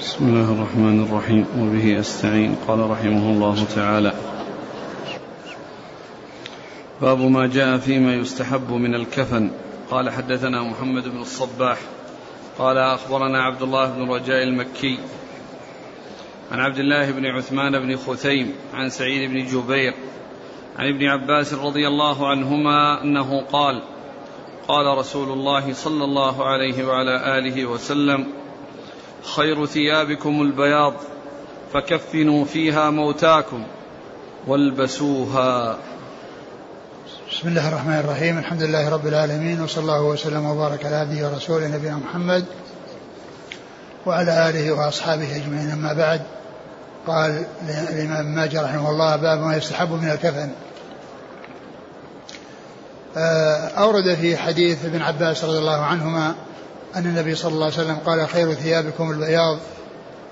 بسم الله الرحمن الرحيم وبه أستعين. قال رحمه الله تعالى باب ما جاء فيما يستحب من الكفن. قال حدثنا محمد بن الصباح. قال أخبرنا عبد الله بن رجاء المكي عن عبد الله بن عثمان بن خثيم عن سعيد بن جبير عن ابن عباس رضي الله عنهما أنه قال قال رسول الله صلى الله عليه وعلى آله وسلم خير ثيابكم البياض فكفنوا فيها موتاكم والبسوها. بسم الله الرحمن الرحيم الحمد لله رب العالمين وصلى الله وسلم وبارك على عبده ورسوله نبينا محمد وعلى آله وأصحابه أجمعين. أما بعد قال الإمام ماجه رحمه الله باب ما يستحب من الكفن. آه، أورد في حديث ابن عباس رضي الله عنهما أن النبي صلى الله عليه وسلم قال خير ثيابكم البياض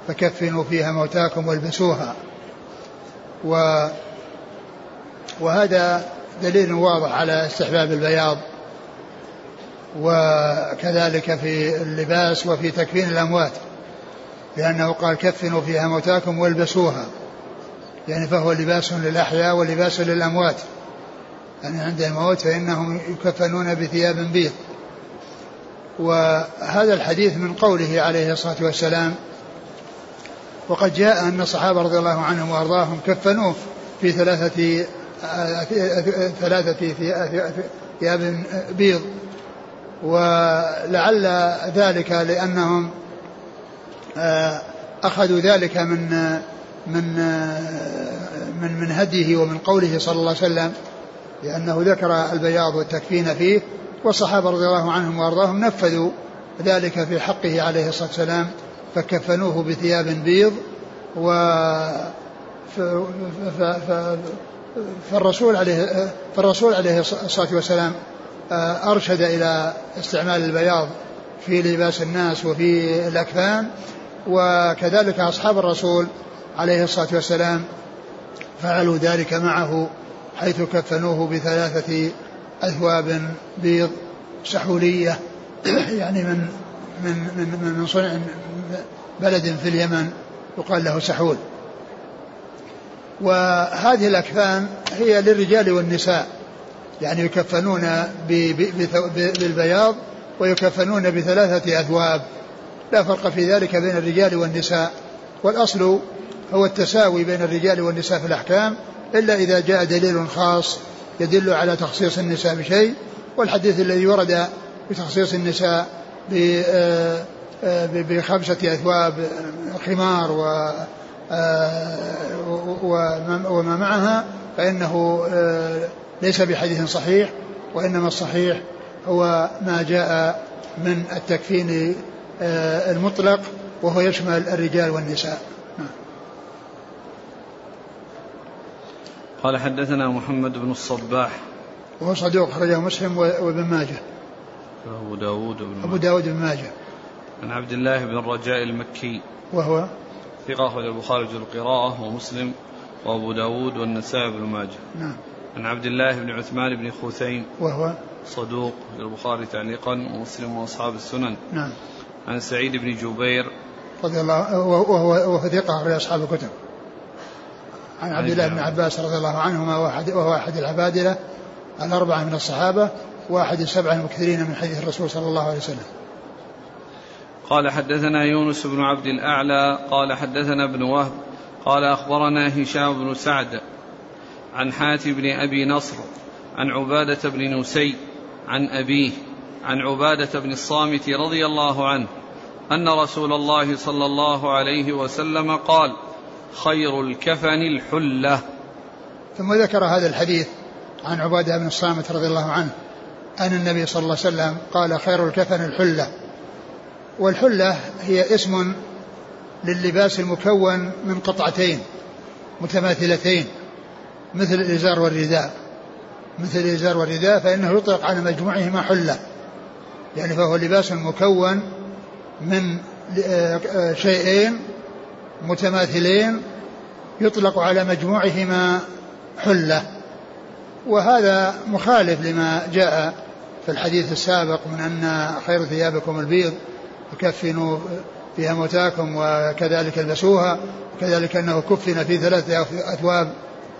فكفنوا فيها موتاكم والبسوها. و وهذا دليل واضح على استحباب البياض. وكذلك في اللباس وفي تكفين الأموات. لأنه قال كفنوا فيها موتاكم والبسوها. يعني فهو لباس للأحياء ولباس للأموات. يعني عند الموت فإنهم يكفنون بثياب بيض. وهذا الحديث من قوله عليه الصلاة والسلام وقد جاء أن الصحابة رضي الله عنهم وأرضاهم كفنوه في ثلاثة ثلاثة ثياب بيض ولعل ذلك لأنهم أخذوا ذلك من من من من هديه ومن قوله صلى الله عليه وسلم لأنه ذكر البياض والتكفين فيه والصحابة رضي الله عنهم وأرضاهم نفذوا ذلك في حقه عليه الصلاة والسلام فكفنوه بثياب بيض و فالرسول عليه فالرسول عليه الصلاة والسلام آه، أرشد إلى استعمال البياض في لباس الناس وفي الأكفان وكذلك أصحاب الرسول عليه الصلاة والسلام فعلوا ذلك معه حيث كفنوه بثلاثة أثواب بيض سحولية يعني من من من من صنع بلد في اليمن يقال له سحول. وهذه الأكفان هي للرجال والنساء يعني يكفنون بالبياض ويكفنون بثلاثة أثواب. لا فرق في ذلك بين الرجال والنساء. والأصل هو التساوي بين الرجال والنساء في الأحكام إلا إذا جاء دليل خاص يدل على تخصيص النساء بشيء والحديث الذي ورد بتخصيص النساء آه، آه، بخمسة أثواب خمار و آه، وما معها فإنه ليس بحديث صحيح وإنما الصحيح هو ما جاء من التكفين المطلق وهو يشمل الرجال والنساء. قال حدثنا محمد بن الصباح. وهو صدوق خرجه مسلم وابن ماجه. أبو داود بن أبو داود بن ماجه. عن عبد الله بن الرجاء المكي. وهو؟ ثقة أخرج البخاري في القراءة ومسلم وأبو داود والنسائي بن ماجه. نعم. عن عبد الله بن عثمان بن خوثين. وهو؟ صدوق البخاري تعليقا ومسلم وأصحاب السنن. نعم. عن سعيد بن جبير. رضي الله وهو وهو ثقة أخرج أصحاب الكتب. عن عبد الله بن عباس رضي الله عنهما وهو أحد العبادلة الأربعة من الصحابة وأحد السبعة المكثرين من حديث الرسول صلى الله عليه وسلم. قال حدثنا يونس بن عبد الأعلى قال حدثنا ابن وهب قال أخبرنا هشام بن سعد عن حاتم بن أبي نصر عن عبادة بن نسي عن أبيه عن عبادة بن الصامت رضي الله عنه أن رسول الله صلى الله عليه وسلم قال خير الكفن الحلة. ثم ذكر هذا الحديث عن عبادة بن الصامت رضي الله عنه أن النبي صلى الله عليه وسلم قال خير الكفن الحلة. والحلة هي اسم للباس المكون من قطعتين متماثلتين مثل الإزار والرداء. مثل الإزار والرداء فإنه يطلق على مجموعهما حلة يعني فهو لباس مكون من شيئين متماثلين يطلق على مجموعهما حلة وهذا مخالف لما جاء في الحديث السابق من أن خير ثيابكم البيض فكفنوا فيها موتاكم وكذلك البسوها وكذلك أنه كفن في ثلاثة أثواب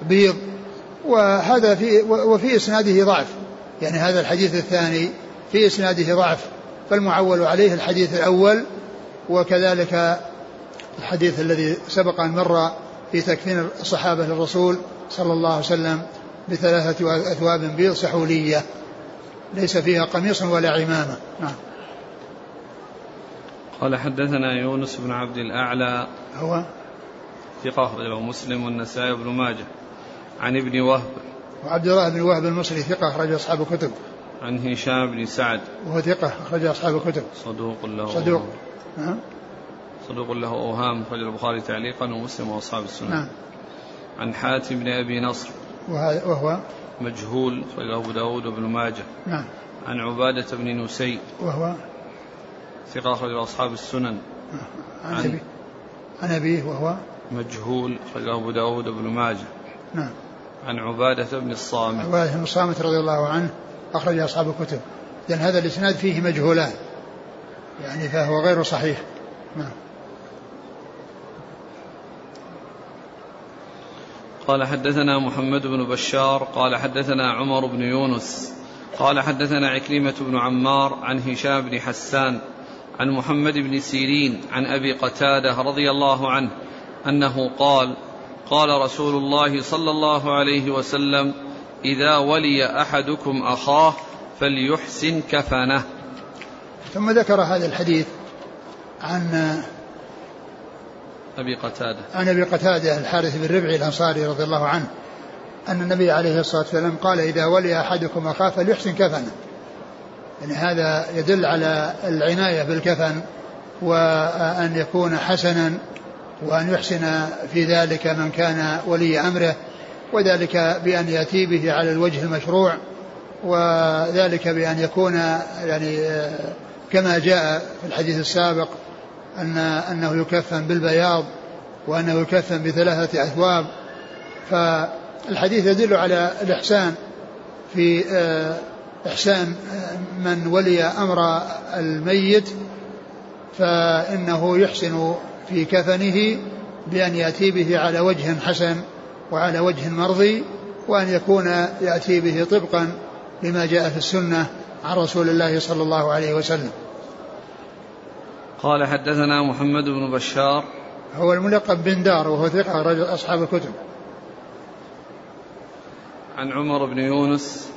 بيض وهذا في وفي إسناده ضعف يعني هذا الحديث الثاني في إسناده ضعف فالمعول عليه الحديث الأول وكذلك الحديث الذي سبق أن مر في تكفين الصحابة للرسول صلى الله عليه وسلم بثلاثة أثواب بيض سحولية ليس فيها قميص ولا عمامة. نعم. قال حدثنا يونس بن عبد الأعلى هو؟ ثقة أخرجه مسلم والنسائي بن ماجه. عن ابن وهب. وعبد الله بن وهب المصري ثقة أخرج أصحاب الكتب. عن هشام بن سعد. وهو ثقة أخرج أصحاب الكتب. صدوق له. صدوق. نعم. صدوق له أوهام أخرج البخاري تعليقا ومسلم وأصحاب السنة. نعم. عن حاتم بن أبي نصر. وهو مجهول أخرجه أبو داود وابن ماجه. نعم. عن عبادة بن نسي. وهو؟ ثقة أخرج أصحاب السنن. عن أبي عن أبيه وهو؟ مجهول أخرجه أبو داود وابن ماجه. نعم. عن عبادة بن الصامت. عبادة بن الصامت رضي الله عنه أخرج أصحاب الكتب. لأن هذا الإسناد فيه مجهولان. يعني فهو غير صحيح. نعم. قال حدثنا محمد بن بشار قال حدثنا عمر بن يونس قال حدثنا عكرمة بن عمار عن هشام بن حسان عن محمد بن سيرين عن أبي قتادة رضي الله عنه أنه قال قال رسول الله صلى الله عليه وسلم إذا ولي أحدكم أخاه فليحسن كفنه. ثم ذكر هذا الحديث عن أبي قتادة. عن أبي قتادة الحارث بن ربعي الأنصاري رضي الله عنه أن النبي عليه الصلاة والسلام قال إذا ولي أحدكم أخاه فليحسن كفنه. يعني هذا يدل على العناية بالكفن وأن يكون حسنا وأن يحسن في ذلك من كان ولي أمره وذلك بأن يأتي به على الوجه المشروع وذلك بأن يكون يعني كما جاء في الحديث السابق أن أنه يكفن بالبياض وأنه يكفن بثلاثة أثواب فالحديث يدل على الإحسان في آه، إحسان من ولي أمر الميت فإنه يحسن في كفنه بأن يأتي به على وجه حسن وعلى وجه مرضي وأن يكون يأتي به طبقا لما جاء في السنة عن رسول الله صلى الله عليه وسلم. قال حدثنا محمد بن بشار. هو الملقب بن دار وهو ثقة رجل أصحاب الكتب. عن عمر بن يونس.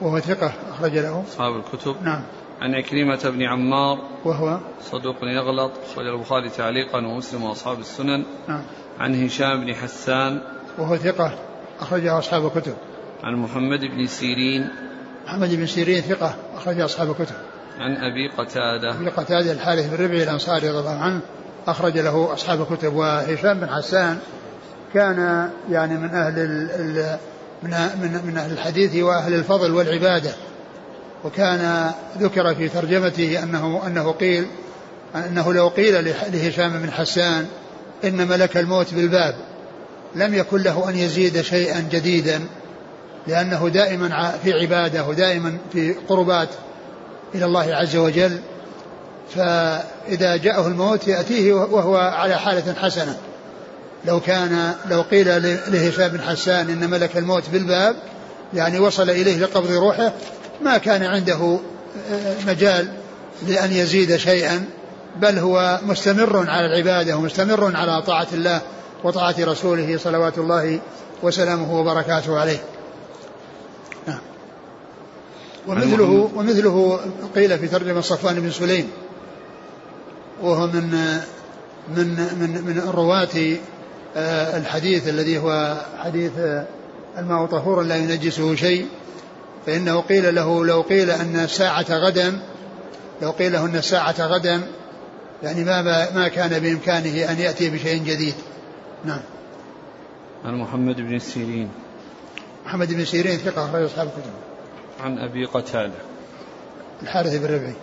وهو ثقة أخرج له. أصحاب الكتب. نعم. عن عكرمة بن عمار. وهو صدوق يغلط. أخرج البخاري تعليقا ومسلم وأصحاب السنن. نعم. عن هشام بن حسان. وهو ثقة أخرجه أصحاب الكتب. عن محمد بن سيرين. محمد بن سيرين ثقة أخرج أصحاب الكتب. عن أبي قتادة. أبي قتادة الحارث بن ربعي الأنصاري رضي الله عنه أخرج له أصحاب الكتب وهشام بن حسان كان يعني من أهل من من من أهل الحديث وأهل الفضل والعبادة. وكان ذكر في ترجمته أنه أنه قيل أنه لو قيل لهشام بن حسان إن ملك الموت بالباب لم يكن له أن يزيد شيئا جديدا لأنه دائما في عبادة ودائما في قربات إلى الله عز وجل فإذا جاءه الموت يأتيه وهو على حالة حسنة. لو كان لو قيل لهشام بن حسان إن ملك الموت بالباب يعني وصل إليه لقبض روحه ما كان عنده آه، مجال لأن يزيد شيئا بل هو مستمر على العبادة ومستمر على طاعة الله وطاعة رسوله صلوات الله وسلامه وبركاته عليه. ومثله ومثله قيل في ترجمة صفوان بن سليم وهو من من من من رواة آه، الحديث الذي هو حديث آه، الماء طهور لا ينجسه شيء فإنه قيل له لو قيل أن الساعة غدا لو قيل له أن الساعة غدا يعني ما ما كان بإمكانه أن يأتي بشيء جديد. نعم. عن محمد بن سيرين. محمد بن سيرين ثقة أخرج أصحاب الكتب. عن أبي قتادة. الحارث بن ربعي.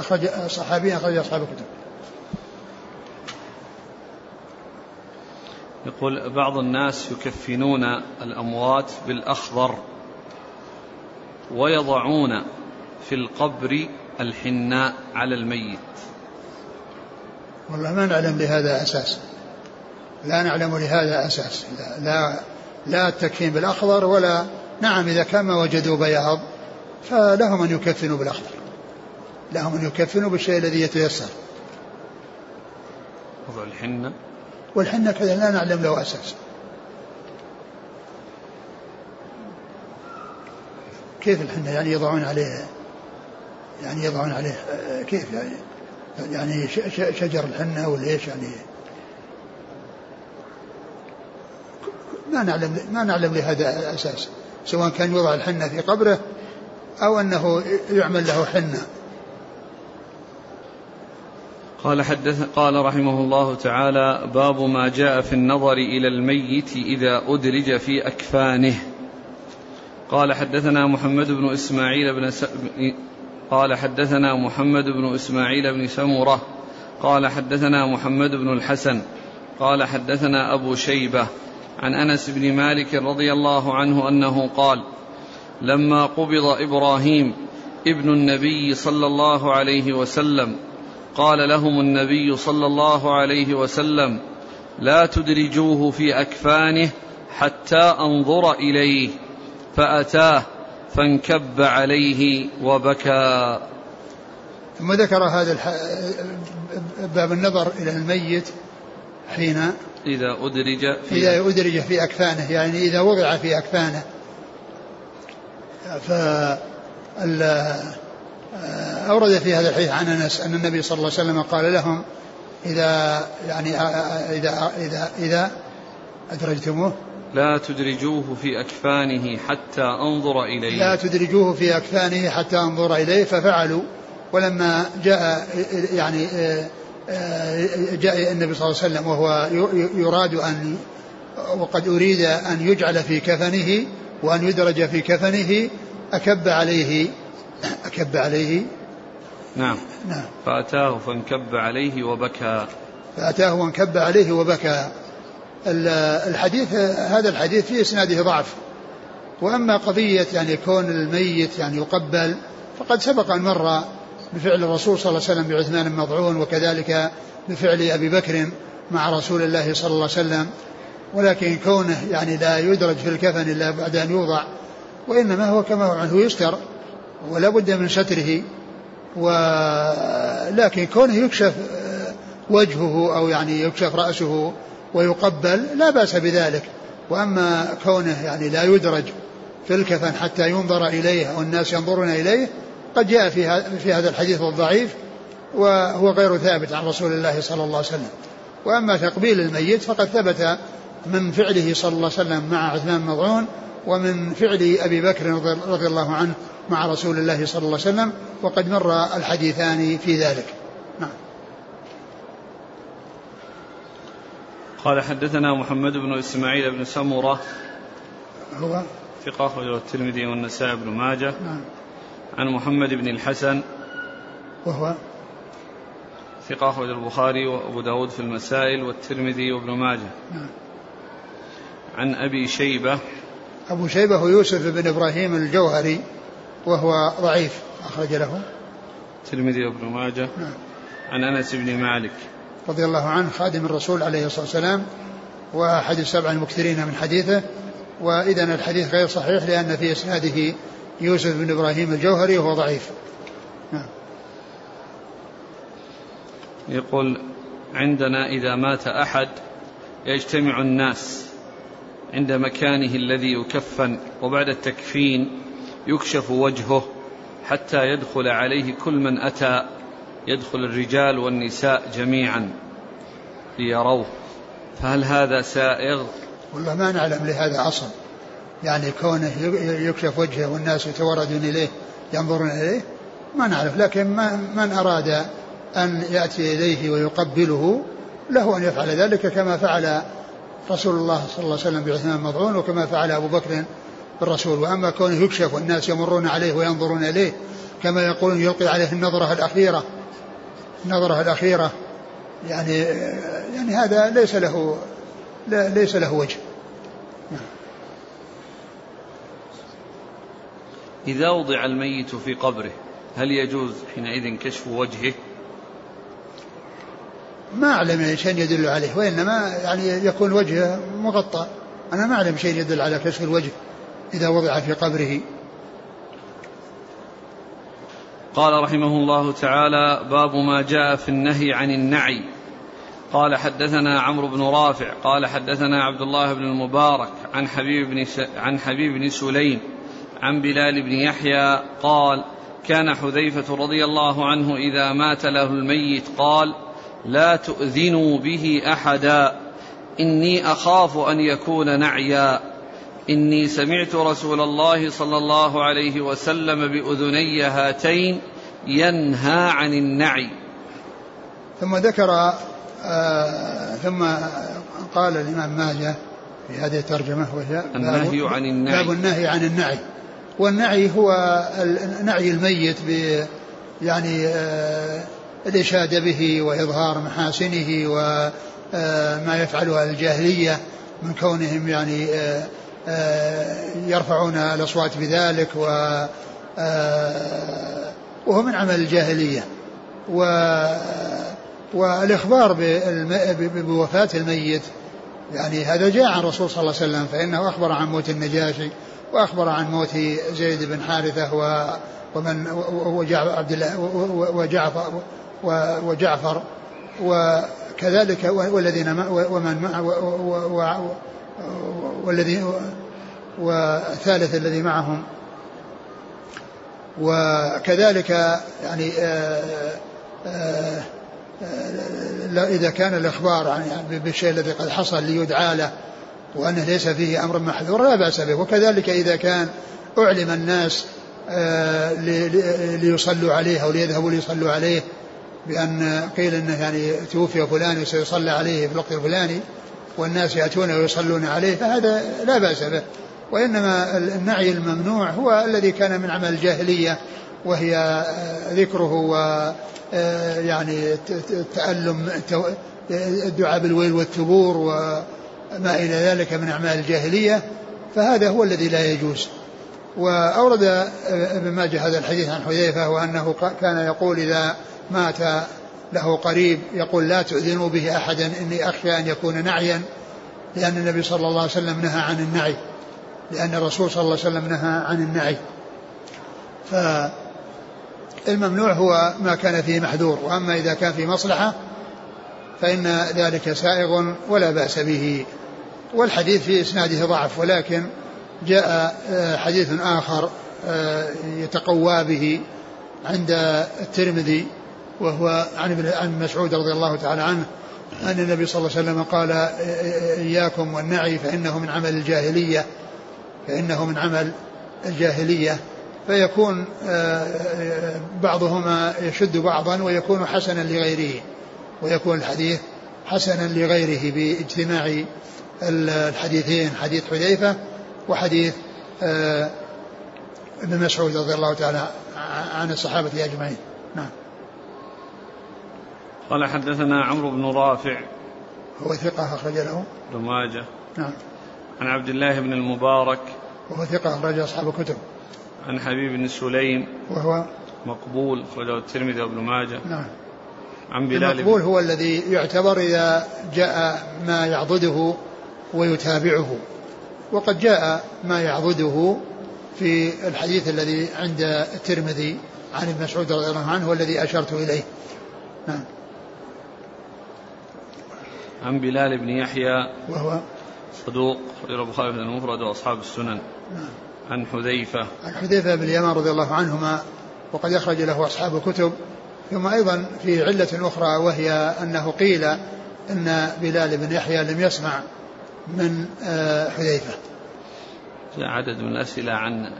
أخرج صحابي أخرج أصحاب الكتب. يقول بعض الناس يكفنون الأموات بالأخضر ويضعون في القبر الحناء على الميت. والله ما نعلم لهذا أساس. لا نعلم لهذا أساس. لا, لا, لا التكفين بالأخضر ولا نعم إذا كان ما وجدوا بياض فلهم أن يكفنوا بالأخضر. لهم أن يكفنوا بالشيء الذي يتيسر. وضع الحنة والحنة كذا لا نعلم له أساس. كيف الحنة؟ يعني يضعون عليه يعني يضعون عليه كيف يعني؟ يعني شجر الحنة ولا إيش يعني؟ ما نعلم ما نعلم لهذا أساس. سواء كان يوضع الحنة في قبره أو أنه يعمل له حنة. قال حدث قال رحمه الله تعالى باب ما جاء في النظر إلى الميت إذا أدرج في أكفانه. قال حدثنا محمد بن إسماعيل بن س... قال حدثنا محمد بن إسماعيل بن سمرة. قال حدثنا محمد بن الحسن. قال حدثنا أبو شيبة. عن أنس بن مالك رضي الله عنه أنه قال لما قبض إبراهيم ابن النبي صلى الله عليه وسلم قال لهم النبي صلى الله عليه وسلم لا تدرجوه في أكفانه حتى أنظر إليه فأتاه فانكب عليه وبكى. ثم ذكر هذا الح... باب النظر إلى الميت حين إذا أدرج في إذا أدرج في أكفانه يعني إذا وضع في أكفانه. ف أورد في هذا الحديث عن أنس أن النبي صلى الله عليه وسلم قال لهم إذا يعني إذا إذا إذا أدرجتموه. لا تدرجوه في أكفانه حتى أنظر إليه. لا تدرجوه في أكفانه حتى أنظر إليه ففعلوا. ولما جاء يعني جاء النبي صلى الله عليه وسلم وهو يراد أن وقد أريد أن يجعل في كفنه وأن يدرج في كفنه أكب عليه أكب عليه. نعم. نعم. فأتاه فانكب عليه وبكى. فأتاه وانكب عليه وبكى. الحديث هذا الحديث في إسناده ضعف. وأما قضية يعني كون الميت يعني يقبل فقد سبق أن مر بفعل الرسول صلى الله عليه وسلم بعثمان المضعون وكذلك بفعل أبي بكر مع رسول الله صلى الله عليه وسلم. ولكن كونه يعني لا يدرج في الكفن إلا بعد أن يوضع وإنما هو كما هو عنه يستر ولا بد من ستره. ولكن كونه يكشف وجهه أو يعني يكشف رأسه ويقبل لا بأس بذلك. وأما كونه يعني لا يدرج في الكفن حتى ينظر إليه والناس ينظرون إليه قد جاء في في هذا الحديث الضعيف وهو غير ثابت عن رسول الله صلى الله عليه وسلم. وأما تقبيل الميت فقد ثبت من فعله صلى الله عليه وسلم مع عثمان مضعون ومن فعل أبي بكر رضي الله عنه مع رسول الله صلى الله عليه وسلم وقد مر الحديثان في ذلك. نعم. قال حدثنا محمد بن إسماعيل بن سمرة هو؟ ثقة أخرجه الترمذي والنسائي بن ماجه. نعم. عن محمد بن الحسن وهو ثقة أخرج البخاري وأبو داود في المسائل والترمذي وابن ماجه. نعم. عن أبي شيبة. أبو شيبة هو يوسف بن إبراهيم الجوهري وهو ضعيف أخرج له. الترمذي وابن ماجه. نعم. عن أنس بن مالك. رضي الله عنه خادم الرسول عليه الصلاة والسلام وأحد السبع المكثرين من حديثه. وإذا الحديث غير صحيح لأن في إسناده يوسف بن إبراهيم الجوهري وهو ضعيف. يقول عندنا إذا مات أحد يجتمع الناس عند مكانه الذي يكفن وبعد التكفين يكشف وجهه حتى يدخل عليه كل من أتى يدخل الرجال والنساء جميعا ليروه. فهل هذا سائغ؟ والله ما نعلم لهذا أصل يعني كونه يكشف وجهه والناس يتوردون إليه ينظرون إليه ما نعرف. لكن من أراد أن يأتي إليه ويقبله له أن يفعل ذلك كما فعل رسول الله صلى الله عليه وسلم بعثمان مضعون وكما فعل أبو بكر بالرسول. وأما كونه يكشف والناس يمرون عليه وينظرون إليه كما يقولون يلقي عليه النظرة الأخيرة. النظرة الأخيرة يعني يعني هذا ليس له ليس له وجه. إذا وضع الميت في قبره هل يجوز حينئذ كشف وجهه؟ ما أعلم شيء يدل عليه وإنما يعني يكون وجهه مغطى. أنا ما أعلم شيء يدل على كشف الوجه إذا وضع في قبره. قال رحمه الله تعالى باب ما جاء في النهي عن النعي. قال حدثنا عمرو بن رافع قال حدثنا عبد الله بن المبارك عن حبيب بن عن حبيب بن سليم عن بلال بن يحيى قال كان حذيفة رضي الله عنه إذا مات له الميت قال لا تؤذنوا به أحدا إني أخاف أن يكون نعيا. إني سمعت رسول الله صلى الله عليه وسلم بأذني هاتين ينهى عن النعي. ثم ذكر آه ثم قال الإمام ماجه في هذه الترجمة وهي النهي عن النعي. باب النهي عن النعي. والنعي هو نعي الميت ب يعني آه الإشادة به وإظهار محاسنه وما آه، يفعلها الجاهلية من كونهم يعني آه، يرفعون الأصوات بذلك و وهو من عمل الجاهلية. و والإخبار بوفاة الميت يعني هذا جاء عن الرسول صلى الله عليه وسلم فإنه أخبر عن موت النجاشي وأخبر عن موت زيد بن حارثة ومن وجعفر عبد الله وجعفر وجعفر. وكذلك والذين ومن مع والذي والثالث الذي معهم. وكذلك يعني آآ آآ إذا كان الإخبار عن بالشيء الذي قد حصل ليدعى له وأنه ليس فيه أمر محذور لا بأس به. وكذلك إذا كان أعلم الناس ليصلوا عليه أو ليذهبوا ليصلوا عليه بأن قيل أنه يعني توفي فلان وسيصلى عليه في الوقت الفلاني والناس يأتون ويصلون عليه فهذا لا بأس به. وإنما النعي الممنوع هو الذي كان من عمل الجاهلية وهي ذكره و يعني التألم الدعاء بالويل والثبور وما إلى ذلك من أعمال الجاهلية فهذا هو الذي لا يجوز. وأورد ابن ماجه هذا الحديث عن حذيفة وأنه كان يقول إذا مات له قريب يقول لا تؤذنوا به أحدا إني أخشى أن يكون نعيا لأن النبي صلى الله عليه وسلم نهى عن النعي لأن الرسول صلى الله عليه وسلم نهى عن النعي. فالممنوع هو ما كان فيه محذور وأما إذا كان فيه مصلحة فإن ذلك سائغ ولا بأس به. والحديث في إسناده ضعف ولكن جاء آه، حديث آخر آه، يتقوى به عند الترمذي وهو عن ابن مسعود رضي الله تعالى عنه أن النبي صلى الله عليه وسلم قال إياكم والنعي فإنه من عمل الجاهلية فإنه من عمل الجاهلية. فيكون آه، بعضهما يشد بعضا ويكون حسنا لغيره ويكون الحديث حسنا لغيره بإجتماع الحديثين حديث حذيفة وحديث آه، ابن مسعود رضي الله تعالى عن الصحابة أجمعين. نعم. قال حدثنا عمرو بن رافع. هو ثقة أخرج له؟ ابن ماجه. نعم. عن عبد الله بن المبارك. وهو ثقة أخرج أصحاب الكتب. عن حبيب بن سليم. وهو؟ مقبول أخرجه الترمذي وابن ماجه. نعم. عن بلال المقبول هو الذي يعتبر إذا جاء ما يعضده ويتابعه. وقد جاء ما يعضده في الحديث الذي عند الترمذي عن ابن مسعود رضي الله عنه والذي أشرت إليه. نعم. عن بلال بن يحيى وهو صدوق خرج البخاري في المفرد وأصحاب السنن. نعم. عن حذيفة. عن حذيفة بن اليمان رضي الله عنهما وقد أخرج له أصحاب الكتب. ثم أيضا في علة أخرى وهي أنه قيل إن بلال بن يحيى لم يسمع من آه، حذيفة. جاء عدد من الأسئلة عن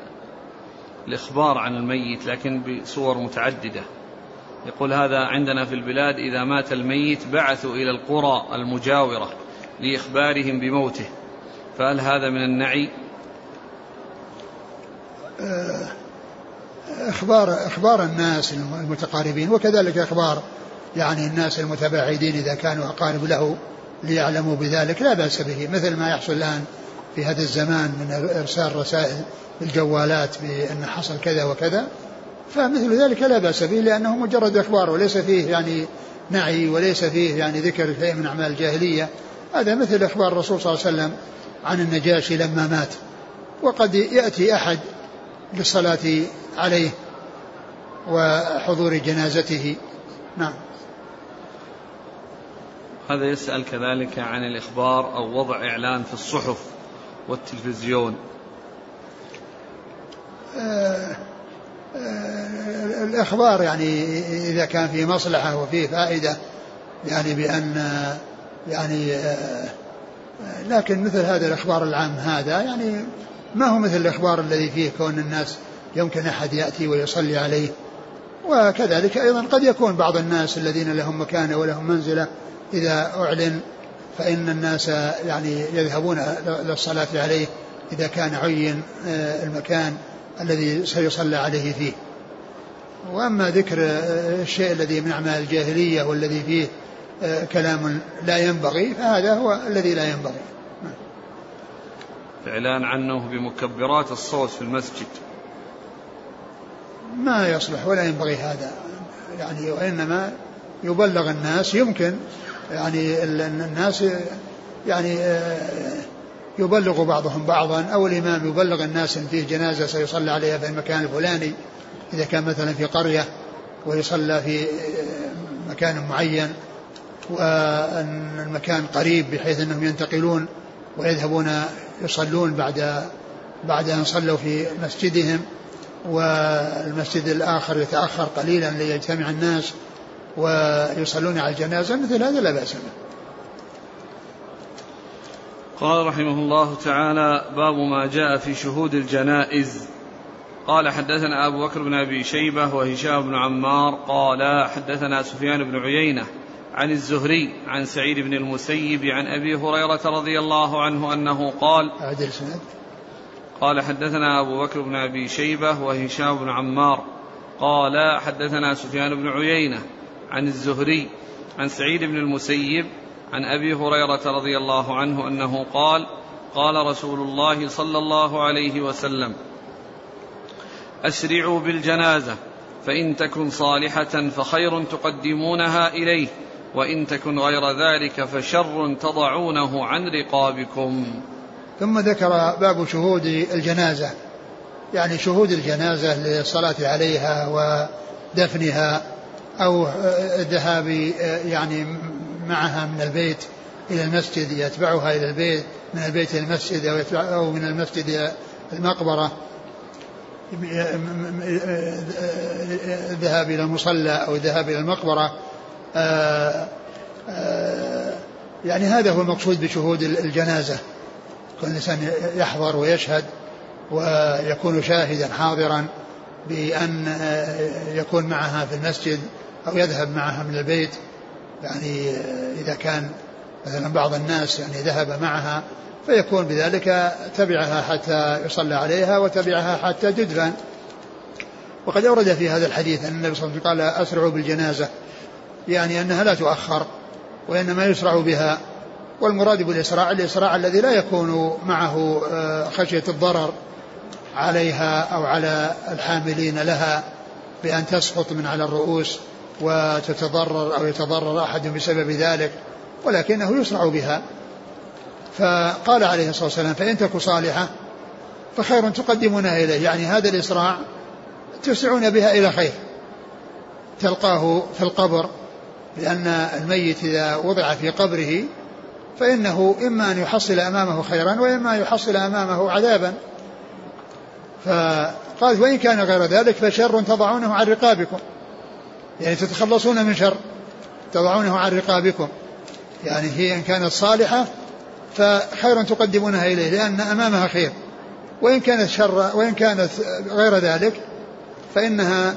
الإخبار عن الميت لكن بصور متعددة. يقول هذا عندنا في البلاد إذا مات الميت بعثوا إلى القرى المجاورة لإخبارهم بموته فهل هذا من النعي آه، إخبار إخبار الناس المتقاربين وكذلك إخبار يعني الناس المتباعدين إذا كانوا أقارب له ليعلموا بذلك لا بأس به. مثل ما يحصل الآن في هذا الزمان من إرسال رسائل بالجوالات بأن حصل كذا وكذا فمثل ذلك لا بأس به لأنه مجرد إخبار وليس فيه يعني نعي وليس فيه يعني ذكر شيء من أعمال الجاهلية. هذا مثل إخبار الرسول صلى الله عليه وسلم عن النجاشي لما مات. وقد يأتي أحد للصلاة عليه وحضور جنازته. نعم. هذا يسأل كذلك عن الإخبار أو وضع إعلان في الصحف والتلفزيون. آه آه الإخبار يعني إذا كان في مصلحة وفيه فائدة يعني بأن يعني آه لكن مثل هذا الإخبار العام هذا يعني ما هو مثل الإخبار الذي فيه كون الناس يمكن أحد يأتي ويصلي عليه. وكذلك أيضا قد يكون بعض الناس الذين لهم مكانة ولهم منزلة إذا أعلن فإن الناس يعني يذهبون للصلاة عليه إذا كان عين آه، المكان الذي سيصلى عليه فيه. وأما ذكر آه، الشيء الذي من أعمال الجاهلية والذي فيه آه، كلام لا ينبغي فهذا هو الذي لا ينبغي. إعلان عنه بمكبرات الصوت في المسجد. ما يصلح ولا ينبغي هذا. يعني وإنما يبلغ الناس يمكن يعني الناس يعني آه، يبلغ بعضهم بعضا أو الإمام يبلغ الناس إن فيه جنازة سيصلى عليها في المكان الفلاني إذا كان مثلا في قرية ويصلى في آه، مكان معين وأن المكان قريب بحيث أنهم ينتقلون ويذهبون يصلون بعد بعد أن صلوا في مسجدهم والمسجد الآخر يتأخر قليلا ليجتمع الناس. ويصلون على الجنازة مثل هذا لا بأس به. قال رحمه الله تعالى باب ما جاء في شهود الجنائز. قال حدثنا أبو بكر بن أبي شيبة وهشام بن عمار قال حدثنا سفيان بن عيينة عن الزهري عن سعيد بن المسيب عن أبي هريرة رضي الله عنه أنه قال قال حدثنا أبو بكر بن أبي شيبة وهشام بن عمار قال حدثنا سفيان بن عيينة عن الزهري عن سعيد بن المسيب عن أبي هريرة رضي الله عنه أنه قال قال رسول الله صلى الله عليه وسلم أسرعوا بالجنازة فإن تكن صالحة فخير تقدمونها إليه وإن تكن غير ذلك فشر تضعونه عن رقابكم. ثم ذكر باب شهود الجنازة يعني شهود الجنازة للصلاة عليها ودفنها. أو الذهاب يعني معها من البيت إلى المسجد يتبعها إلى البيت من البيت إلى المسجد أو, أو من المسجد إلى المقبرة. الذهاب إلى المصلى أو الذهاب إلى المقبرة. يعني هذا هو المقصود بشهود الجنازة. كل إنسان يحضر ويشهد ويكون شاهدا حاضرا بأن يكون معها في المسجد. أو يذهب معها من البيت يعني إذا كان مثلا بعض الناس يعني ذهب معها فيكون بذلك تبعها حتى يصلى عليها وتبعها حتى تدفن. وقد أورد في هذا الحديث أن النبي صلى الله عليه وسلم قال أسرعوا بالجنازة يعني أنها لا تؤخر وإنما يسرع بها. والمراد بالإسراع الإسراع الذي لا يكون معه آه، خشية الضرر عليها أو على الحاملين لها بأن تسقط من على الرؤوس. وتتضرر أو يتضرر أحد بسبب ذلك ولكنه يسرع بها. فقال عليه الصلاة والسلام فإن تك صالحة فخير تقدمونها إليه. يعني هذا الإسراع تسرعون بها إلى خير تلقاه في القبر لأن الميت إذا وضع في قبره فإنه إما أن يحصل أمامه خيرا وإما أن يحصل أمامه عذابا. فقال وإن كان غير ذلك فشر تضعونه عن رقابكم. يعني تتخلصون من شر تضعونه عن رقابكم. يعني هي إن كانت صالحة فخيرا تقدمونها إليه لأن أمامها خير. وإن كانت شر وإن كانت غير ذلك فإنها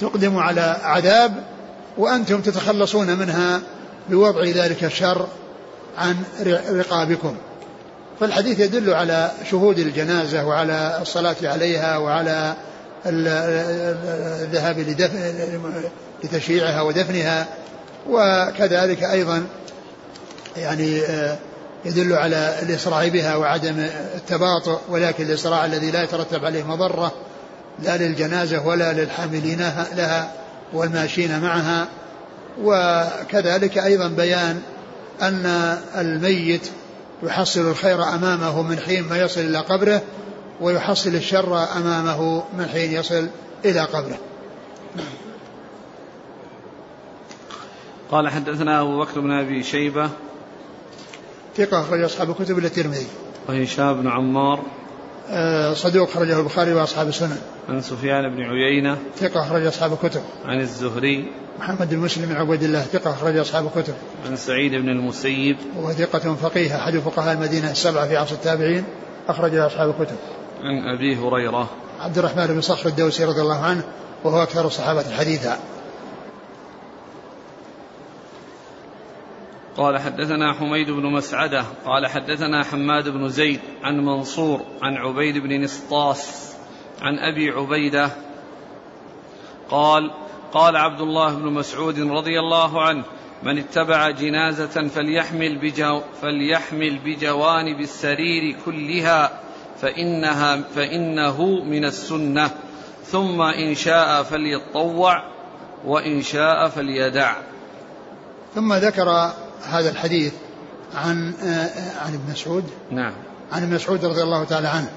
تقدم على عذاب وأنتم تتخلصون منها بوضع ذلك الشر عن رقابكم. فالحديث يدل على شهود الجنازة وعلى الصلاة عليها وعلى الذهاب لتشييعها ودفنها وكذلك أيضا يعني آه، يدل على الإسراع بها وعدم التباطؤ ولكن الإسراع الذي لا يترتب عليه مضرة لا للجنازة ولا للحاملين لها والماشين معها. وكذلك أيضا بيان أن الميت يحصل الخير أمامه من حين ما يصل إلى قبره ويحصل الشر أمامه من حين يصل إلى قبره. قال حدثنا أبو بكر بن أبي شيبة. ثقة أخرج أصحاب الكتب إلى الترمذي. وهشام بن عمار. آه، صدوق خرجه البخاري وأصحاب السنن. عن سفيان بن عيينة. ثقة أخرج أصحاب الكتب. عن الزهري. محمد بن مسلم بن عبيد الله. ثقة أخرج أصحاب الكتب. عن سعيد بن المسيب. وهو ثقة فقيه أحد فقهاء المدينة السبعة في عصر التابعين. أخرج أصحاب الكتب. عن أبي هريرة عبد الرحمن بن صخر الدوسي رضي الله عنه وهو أكثر الصحابة حديثا. قال حدثنا حميد بن مسعدة قال حدثنا حماد بن زيد عن منصور عن عبيد بن نسطاس عن أبي عبيدة قال قال عبد الله بن مسعود رضي الله عنه من اتبع جنازة فليحمل, بجو فليحمل بجوانب السرير كلها فإنها فإنه من السنة. ثم إن شاء فليطوع وإن شاء فليدع. ثم ذكر هذا الحديث عن عن ابن مسعود. نعم. عن ابن مسعود رضي الله تعالى عنه.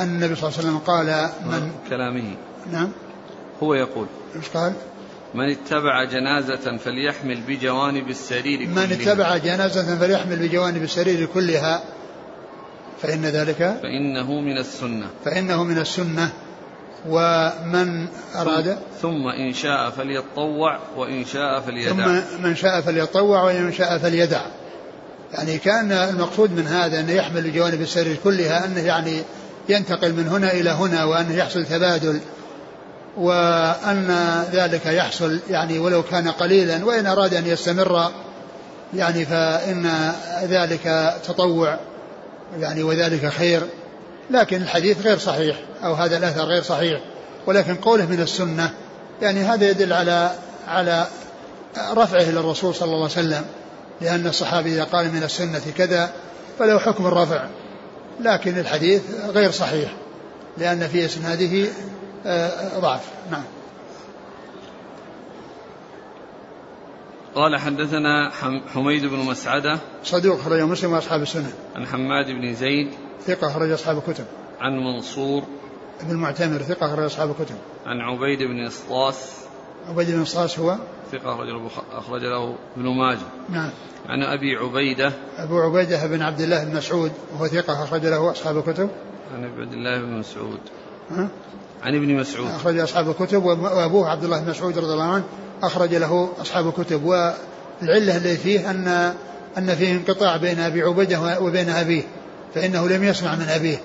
أن النبي صلى الله عليه وسلم قال من كلامه. نعم. هو يقول إيش قال؟ من اتبع جنازة فليحمل بجوانب السرير كلها. من اتبع جنازة فليحمل بجوانب السرير كلها. فإن ذلك فإنه من السنة. فإنه من السنة. ومن أراد ثم إن شاء فليطوع وإن شاء فليدع. ثم من شاء فليطوع وإن شاء فليدع. يعني كان المقصود من هذا أنه يحمل جوانب السرير كلها أنه يعني ينتقل من هنا إلى هنا وأنه يحصل تبادل وأن ذلك يحصل يعني ولو كان قليلا وإن أراد أن يستمر يعني فإن ذلك تطوع. يعني وذلك خير لكن الحديث غير صحيح أو هذا الأثر غير صحيح ولكن قوله من السنة يعني هذا يدل على على رفعه إلى الرسول صلى الله عليه وسلم لأن الصحابي إذا قال من السنة كذا فله حكم الرفع لكن الحديث غير صحيح لأن في إسناده آه، ضعف. نعم. قال حدثنا حميد بن مسعدة صدوق خرج مسلم وأصحاب السنة. عن حماد بن زيد ثقة خرج أصحاب الكتب. عن منصور ابن المعتمر ثقة خرج أصحاب الكتب. عن عبيد بن إسطاس عبيد بن إسطاس هو؟ ثقة أخرج له أخرج له ابن ماجه. نعم. عن أبي عبيدة أبو عبيدة بن عبد الله بن مسعود وهو ثقة أخرج له أصحاب الكتب. عن عبد الله بن مسعود. ها؟ عن ابن مسعود. أخرج أصحاب الكتب وأبوه عبد الله بن مسعود رضي الله عنه. أخرج له أصحاب الكتب والعلة اللي فيه أن أن فيه انقطاع بين أبي عبيدة وبين أبيه فإنه لم يسمع من أبيه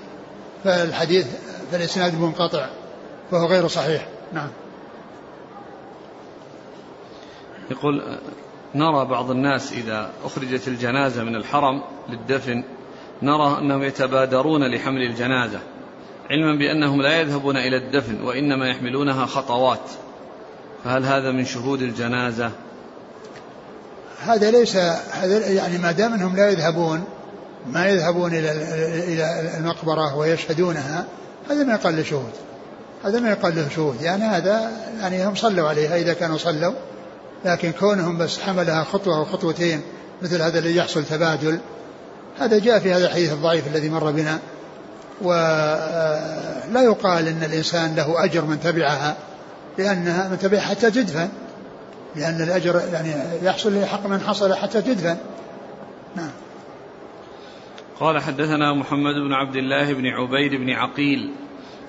فالحديث فالإسناد منقطع فهو غير صحيح. نعم. يقول نرى بعض الناس إذا أخرجت الجنازة من الحرم للدفن نرى أنهم يتبادرون لحمل الجنازة علما بأنهم لا يذهبون إلى الدفن وإنما يحملونها خطوات. فهل هذا من شهود الجنازة؟ هذا ليس هذا يعني ما دام انهم لا يذهبون ما يذهبون إلى إلى المقبرة ويشهدونها هذا ما يقل شهود. هذا ما يقل له شهود. يعني هذا يعني هم صلوا عليها إذا كانوا صلوا لكن كونهم بس حملها خطوة أو خطوتين مثل هذا الذي يحصل تبادل هذا جاء في هذا الحديث الضعيف الذي مر بنا. ولا يقال إن الإنسان له أجر من تبعها. لأنها من تبعها حتى تدفن لأن الأجر يعني يحصل لحق من حصل حتى تدفن نعم. قال حدثنا محمد بن عبد الله بن عبيد بن عقيل.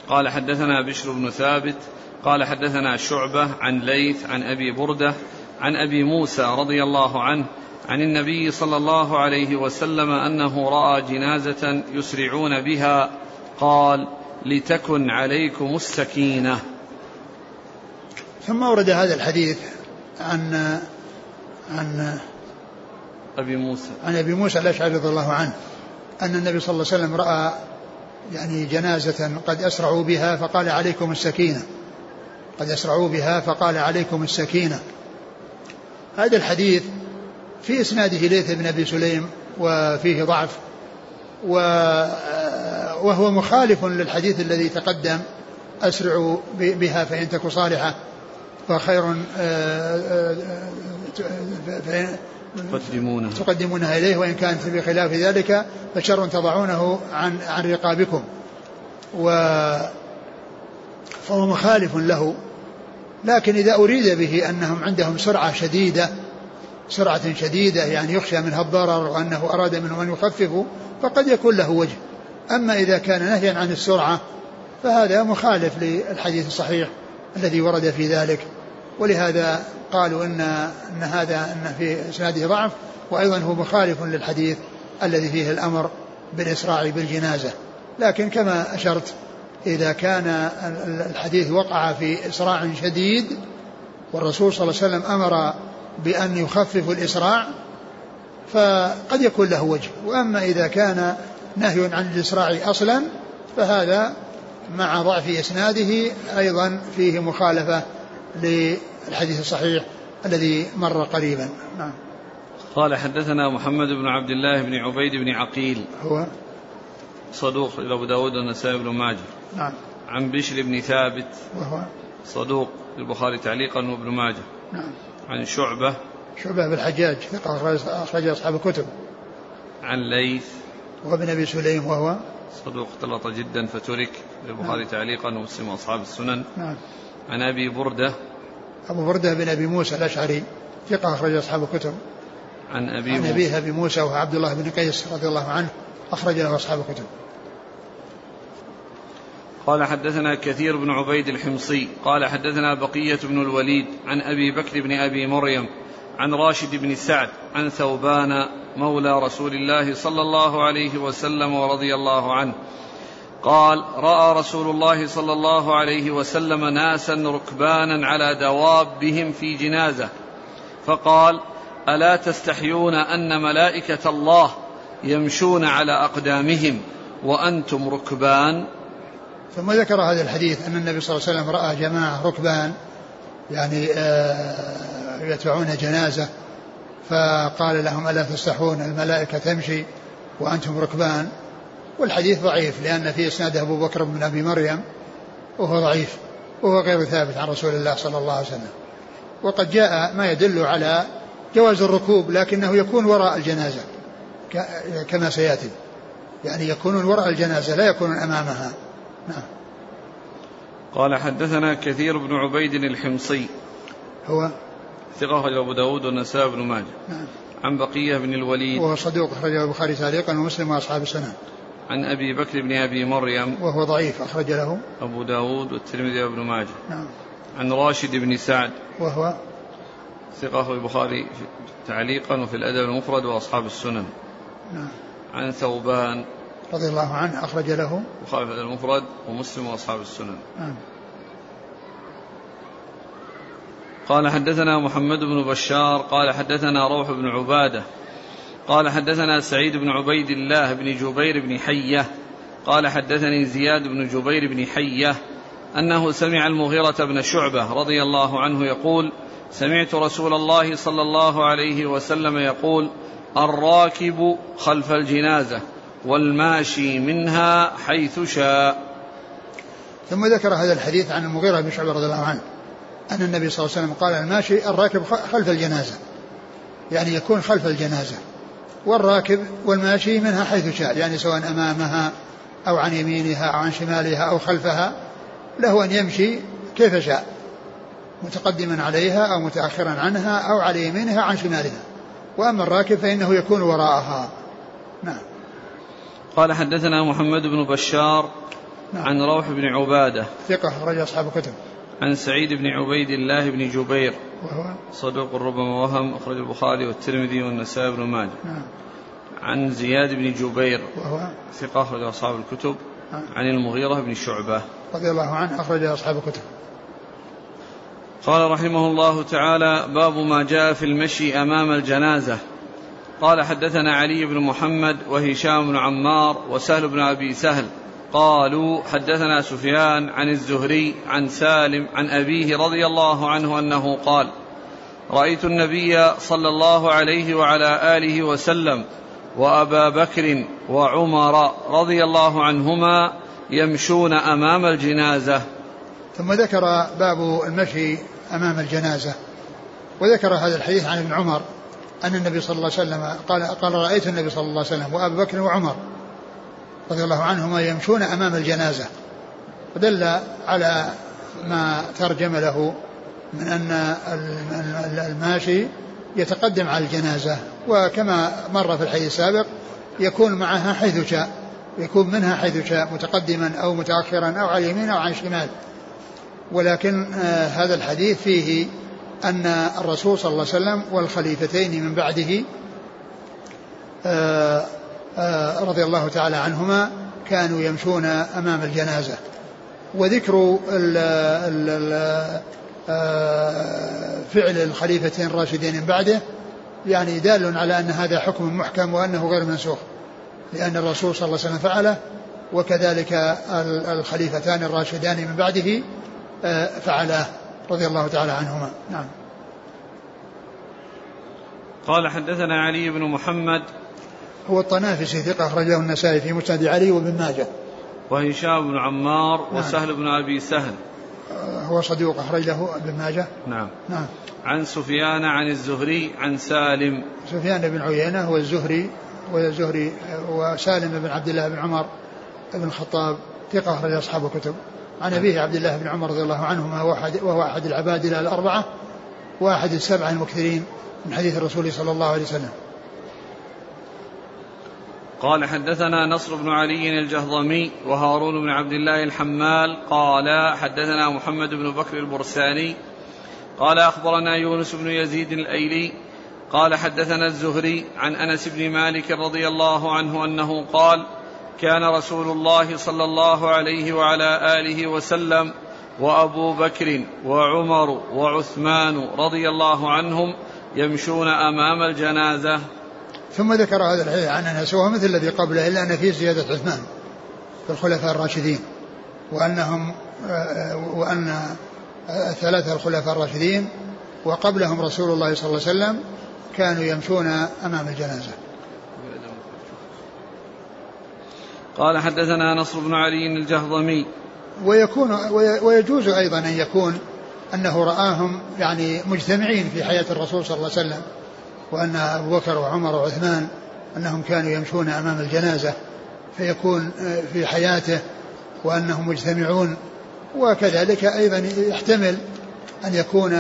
قال حدثنا بشر بن ثابت. قال حدثنا شعبة عن ليث عن أبي بردة عن أبي موسى رضي الله عنه عن النبي صلى الله عليه وسلم أنه رأى جنازة يسرعون بها. قال لتكن عليكم السكينة. ثم ورد هذا الحديث عن عن أبي موسى. عن أبي موسى الأشعري رضي الله عنه أن النبي صلى الله عليه وسلم رأى يعني جنازة قد أسرعوا بها فقال عليكم السكينة. قد أسرعوا بها فقال عليكم السكينة. هذا الحديث في إسناده ليث بن أبي سليم وفيه ضعف وهو مخالف للحديث الذي تقدم أسرعوا بها فإن تك صالحة. فخير آه، آه، تقدمونها تقدمونها إليه وإن كانت بخلاف ذلك فشر تضعونه عن عن رقابكم. و فهو مخالف له لكن إذا أريد به أنهم عندهم سرعة شديدة سرعة شديدة يعني يخشى منها الضرر وأنه أراد منهم أن يخففوا فقد يكون له وجه. أما إذا كان نهيا عن السرعة فهذا مخالف للحديث الصحيح الذي ورد في ذلك. ولهذا قالوا ان إن هذا إن في إسناده ضعف وأيضا هو مخالف للحديث الذي فيه الأمر بالإسراع بالجنازة. لكن كما أشرت إذا كان الحديث وقع في إسراع شديد والرسول صلى الله عليه وسلم أمر بأن يخفف الإسراع فقد يكون له وجه. وأما إذا كان نهي عن الإسراع أصلا فهذا مع ضعف إسناده أيضا فيه مخالفة للحديث الصحيح الذي مر قريبا. نعم. قال حدثنا محمد بن عبد الله بن عبيد بن عقيل. هو؟ صدوق إلى أبو داود والنسائي بن ماجه. نعم. عن بشر بن ثابت. وهو؟ صدوق البخاري تعليقا وابن ماجه. نعم. عن شعبة. شعبة بالحجاج ثقة أخرج أصحاب الكتب. عن ليث. وابن أبي سليم وهو؟ صدوق اختلط جدا فترك البخاري نعم. تعليقا ومسلم وأصحاب السنن. نعم. عن أبي بردة. أبو بردة بن أبي موسى الأشعري ثقة أخرج أصحاب الكتب. عن أبي عن أبيه أبي موسى وهو عبد الله بن قيس رضي الله عنه أخرج له أصحاب الكتب. قال حدثنا كثير بن عبيد الحمصي قال حدثنا بقية بن الوليد عن أبي بكر بن أبي مريم عن راشد بن سعد عن ثوبان مولى رسول الله صلى الله عليه وسلم ورضي الله عنه. قال رأى رسول الله صلى الله عليه وسلم ناسا ركبانا على دوابهم في جنازة. فقال ألا تستحيون أن ملائكة الله يمشون على أقدامهم وأنتم ركبان؟ ثم ذكر هذا الحديث أن النبي صلى الله عليه وسلم رأى جماعة ركبان يعني آه، يتبعون جنازة. فقال لهم ألا تستحون الملائكة تمشي وأنتم ركبان؟ والحديث ضعيف لأن في إسناده أبو بكر بن أبي مريم وهو ضعيف وهو غير ثابت عن رسول الله صلى الله عليه وسلم. وقد جاء ما يدل على جواز الركوب لكنه يكون وراء الجنازة كما سيأتي. يعني يكونون وراء الجنازة لا يكونون أمامها. نعم. قال حدثنا كثير بن عبيد الحمصي. هو؟ ثقة أبو داود والنسائي بن ماجه. نعم. عن بقية بن الوليد. وهو صدوق أخرجه البخاري تعليقا ومسلم وأصحاب السنة. عن أبي بكر بن أبي مريم. وهو ضعيف أخرج له. أبو داود والترمذي وابن ماجه. نعم. عن راشد بن سعد. وهو؟ ثقة البخاري تعليقا وفي الأدب المفرد وأصحاب السنن. نعم. عن ثوبان. رضي الله عنه أخرج له. البخاري في الأدب المفرد ومسلم وأصحاب السنن. نعم. قال حدثنا محمد بن بشار قال حدثنا روح بن عبادة. قال حدثنا سعيد بن عبيد الله بن جبير بن حية قال حدثني زياد بن جبير بن حية أنه سمع المغيرة بن شعبة رضي الله عنه يقول سمعت رسول الله صلى الله عليه وسلم يقول الراكب خلف الجنازة والماشي منها حيث شاء. ثم ذكر هذا الحديث عن المغيرة بن شعبة رضي الله عنه أن النبي صلى الله عليه وسلم قال الماشي الراكب خلف الجنازة يعني يكون خلف الجنازة. والراكب والماشي منها حيث شاء يعني سواء أمامها أو عن يمينها أو عن شمالها أو خلفها له أن يمشي كيف شاء متقدما عليها أو متأخرا عنها أو على يمينها عن شمالها. وأما الراكب فإنه يكون وراءها. نعم. قال حدثنا محمد بن بشار نعم. عن روح بن عبادة. ثقة أخرج أصحاب الكتب. عن سعيد بن عبيد الله بن جبير. وهو صدوق ربما وهم أخرج البخاري والترمذي والنسائي بن ماجه. نعم. عن زياد بن جبير وهو ثقة أخرج أصحاب الكتب. نعم. عن المغيرة بن شعبة. رضي الله عنه أخرج أصحاب الكتب. قال رحمه الله تعالى باب ما جاء في المشي أمام الجنازة. قال حدثنا علي بن محمد وهشام بن عمار وسهل بن أبي سهل. قالوا حدثنا سفيان عن الزهري عن سالم عن أبيه رضي الله عنه أنه قال رأيت النبي صلى الله عليه وعلى آله وسلم وأبا بكر وعمر رضي الله عنهما يمشون أمام الجنازة. ثم ذكر باب المشي أمام الجنازة وذكر هذا الحديث عن ابن عمر أن النبي صلى الله عليه وسلم قال قال رأيت النبي صلى الله عليه وسلم وأبي بكر وعمر. رضي الله عنهما يمشون أمام الجنازة. ودل على ما ترجم له من أن الماشي يتقدم على الجنازة. وكما مر في الحديث السابق يكون معها حيث شاء يكون منها حيث شاء متقدما أو متأخرا أو على اليمين أو على الشمال. ولكن آه هذا الحديث فيه أن الرسول صلى الله عليه وسلم والخليفتين من بعده آه رضي الله تعالى عنهما كانوا يمشون أمام الجنازة. وذكر آه، فعل الخليفتين الراشدين من بعده يعني دال على أن هذا حكم محكم وأنه غير منسوخ لأن الرسول صلى الله عليه وسلم فعله وكذلك الخليفتان الراشدان من بعده آه، فعلاه رضي الله تعالى عنهما. نعم. قال حدثنا علي بن محمد هو الطنافسي ثقة أخرجه النسائي في مسند علي وابن ماجه. وهشام بن عمار نعم. وسهل بن أبي سهل. هو صدوق أخرج له ابن ماجه. نعم. نعم. عن سفيان عن الزهري عن سالم. سفيان بن عيينة هو الزهري والزهري وسالم بن عبد الله بن عمر بن الخطاب ثقة أخرج أصحاب الكتب. عن أبيه عبد الله بن عمر رضي الله عنهما وهو أحد العبادلة الأربعة وأحد السبعة المكثرين من حديث الرسول صلى الله عليه وسلم. قال حدثنا نصر بن علي الجهضمي وهارون بن عبد الله الحمال قال حدثنا محمد بن بكر البرساني قال أخبرنا يونس بن يزيد الأيلي قال حدثنا الزهري عن أنس بن مالك رضي الله عنه أنه قال كان رسول الله صلى الله عليه وعلى آله وسلم وأبو بكر وعمر وعثمان رضي الله عنهم يمشون أمام الجنازة ثم ذكر هذا الحديث عن أنس وهو مثل الذي قبله إلا أن فيه زيادة عثمان في الخلفاء الراشدين وأنهم وأن ثلاثة الخلفاء الراشدين وقبلهم رسول الله صلى الله عليه وسلم كانوا يمشون أمام الجنازة. قال حدثنا نصر بن علي الجهضمي ويكون ويجوز أيضا أن يكون أنه رآهم يعني مجتمعين في حياة الرسول صلى الله عليه وسلم وأن أبو بكر وعمر وعثمان أنهم كانوا يمشون أمام الجنازة فيكون آه، في حياته وأنهم مجتمعون وكذلك أيضا يحتمل أن يكون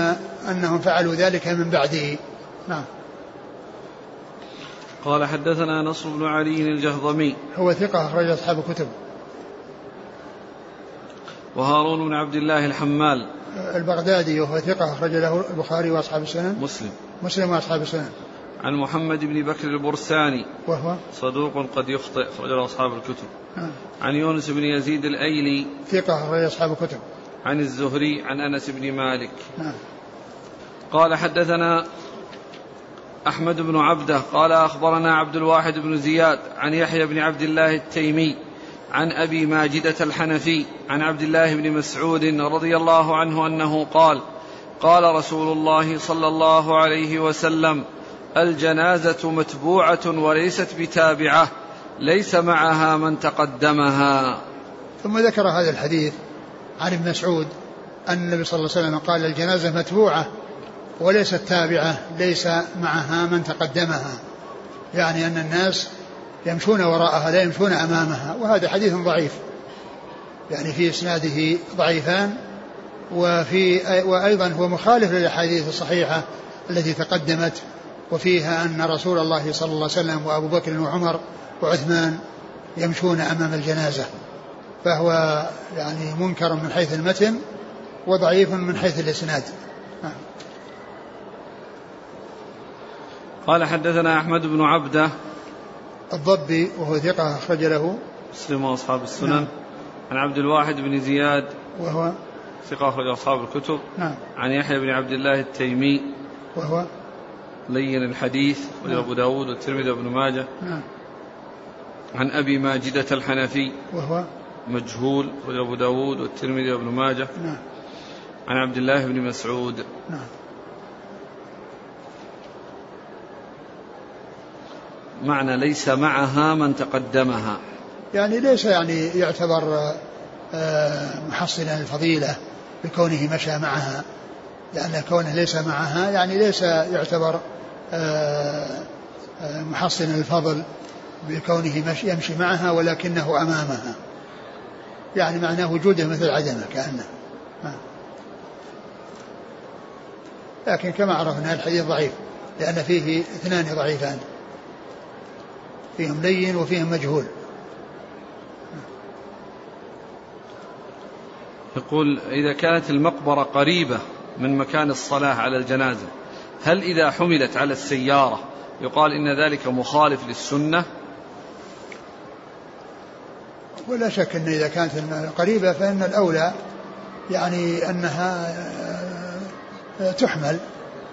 أنهم فعلوا ذلك من بعده. نعم. قال حدثنا نصر بن علي الجهضمي. هو ثقة أخرج أصحاب الكتب. وهارون بن عبد الله الحمال. البغدادي وهو ثقة أخرج له البخاري وأصحاب السنن. مسلم. مسلم وأصحاب السنن عن محمد بن بكر البرساني. وهو؟ صدوق قد يخطئ أخرج له أصحاب الكتب. آه. عن يونس بن يزيد الأيلي. ثقة أخرج أصحاب الكتب. عن الزهري عن أنس بن مالك. آه. قال حدثنا أحمد بن عبده. قال أخبرنا عبد الواحد بن زياد عن يحيى بن عبد الله التيمي عن أبي ماجدة الحنفي عن عبد الله بن مسعود رضي الله عنه أنه قال قال رسول الله صلى الله عليه وسلم الجنازة متبوعة وليست بتابعة ليس معها من تقدمها. ثم ذكر هذا الحديث عن ابن مسعود أن النبي صلى الله عليه وسلم قال الجنازة متبوعة وليست تابعة ليس معها من تقدمها. يعني أن الناس يمشون وراءها لا يمشون أمامها وهذا حديث ضعيف. يعني في إسناده ضعيفان وفي وأيضا هو مخالف للأحاديث الصحيحة التي تقدمت وفيها أن رسول الله صلى الله عليه وسلم وأبو بكر وعمر وعثمان يمشون أمام الجنازة. فهو يعني منكر من حيث المتن وضعيف من حيث الإسناد. قال حدثنا أحمد بن عبدة. الضبي وهو ثقة أخرج له. مسلم وأصحاب السنن. نعم. عن عبد الواحد بن زياد. وهو ثقة أخرج أصحاب الكتب. نعم. عن يحيى بن عبد الله التيمي. وهو لين الحديث. نعم. أبو داود والترمذي وابن ماجه. نعم. عن أبي ماجدة الحنفي. وهو مجهول. أبو داود والترمذي وابن ماجه. نعم. عن عبد الله بن مسعود. نعم. معنى ليس معها من تقدمها. يعني ليس يعني يعتبر آه، محصلا الفضيلة بكونه مشى معها لأن كونه ليس معها يعني ليس يعتبر آه، آه، محصن الفضل بكونه يمشي معها ولكنه أمامها. يعني معناه وجوده مثل عدمه كأنه. لكن كما عرفنا الحديث ضعيف لأن فيه اثنان ضعيفان. فيهم لين وفيهم مجهول. يقول إذا كانت المقبرة قريبة من مكان الصلاة على الجنازة هل إذا حملت على السيارة يقال إن ذلك مخالف للسنة؟ ولا شك أن إذا كانت قريبة فإن الأولى يعني أنها آه، تحمل